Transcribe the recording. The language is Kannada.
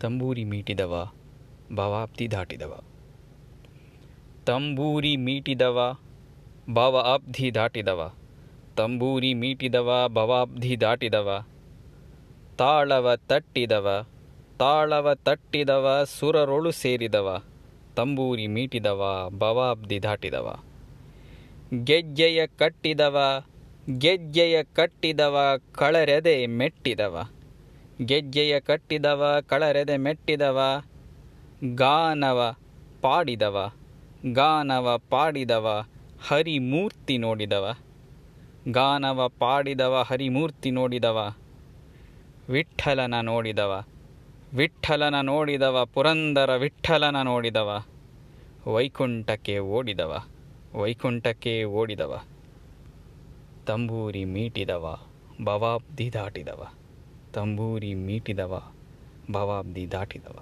ತಂಬೂರಿ ಮೀಟಿದವ, ಭಾವಾಪ್ತಿ ದಾಟಿದವ. ತಂಬೂರಿ ಮೀಟಿದವ ಭವ ಅಬ್ಧಿ ದಾಟಿದವ. ತಂಬೂರಿ ಮೀಟಿದವ ಭವಾಬ್ಧಿ ದಾಟಿದವ. ತಾಳವ ತಟ್ಟಿದವ ತಾಳವ ತಟ್ಟಿದವ, ಸುರರೊಳು ಸೇರಿದವ. ತಂಬೂರಿ ಮೀಟಿದವ ಭವಾಬ್ಧಿ ದಾಟಿದವ. ಗೆಜ್ಜೆಯ ಕಟ್ಟಿದವ ಗೆಜ್ಜೆಯ ಕಟ್ಟಿದವ, ಕಳರೆದೆ ಮೆಟ್ಟಿದವ. ಗೆಜ್ಜೆಯ ಕಟ್ಟಿದವ, ಕಳರೆದೆ ಮೆಟ್ಟಿದವ, ಗಾನವ ಪಾಡಿದವ ಗಾನವ ಪಾಡಿದವ, ಹರಿಮೂರ್ತಿ ನೋಡಿದವ. ಗಾನವ ಪಾಡಿದವ, ಹರಿಮೂರ್ತಿ ನೋಡಿದವ. ವಿಠಲನ ನೋಡಿದವ. ವಿಠಲನ ನೋಡಿದವ, ಪುರಂದರ ವಿಠಲನ ನೋಡಿದವ. ವೈಕುಂಠಕ್ಕೆ ಓಡಿದವ. ವೈಕುಂಠಕ್ಕೆ ಓಡಿದವ. ತಂಬೂರಿ ಮೀಟಿದವ. ಭವಾಬ್ಧಿ ದಾಟಿದವ. ತಂಬೂರಿ ಮೀಟಿದವ ಭವಾಬ್ದಿ ದಾಟಿದವ.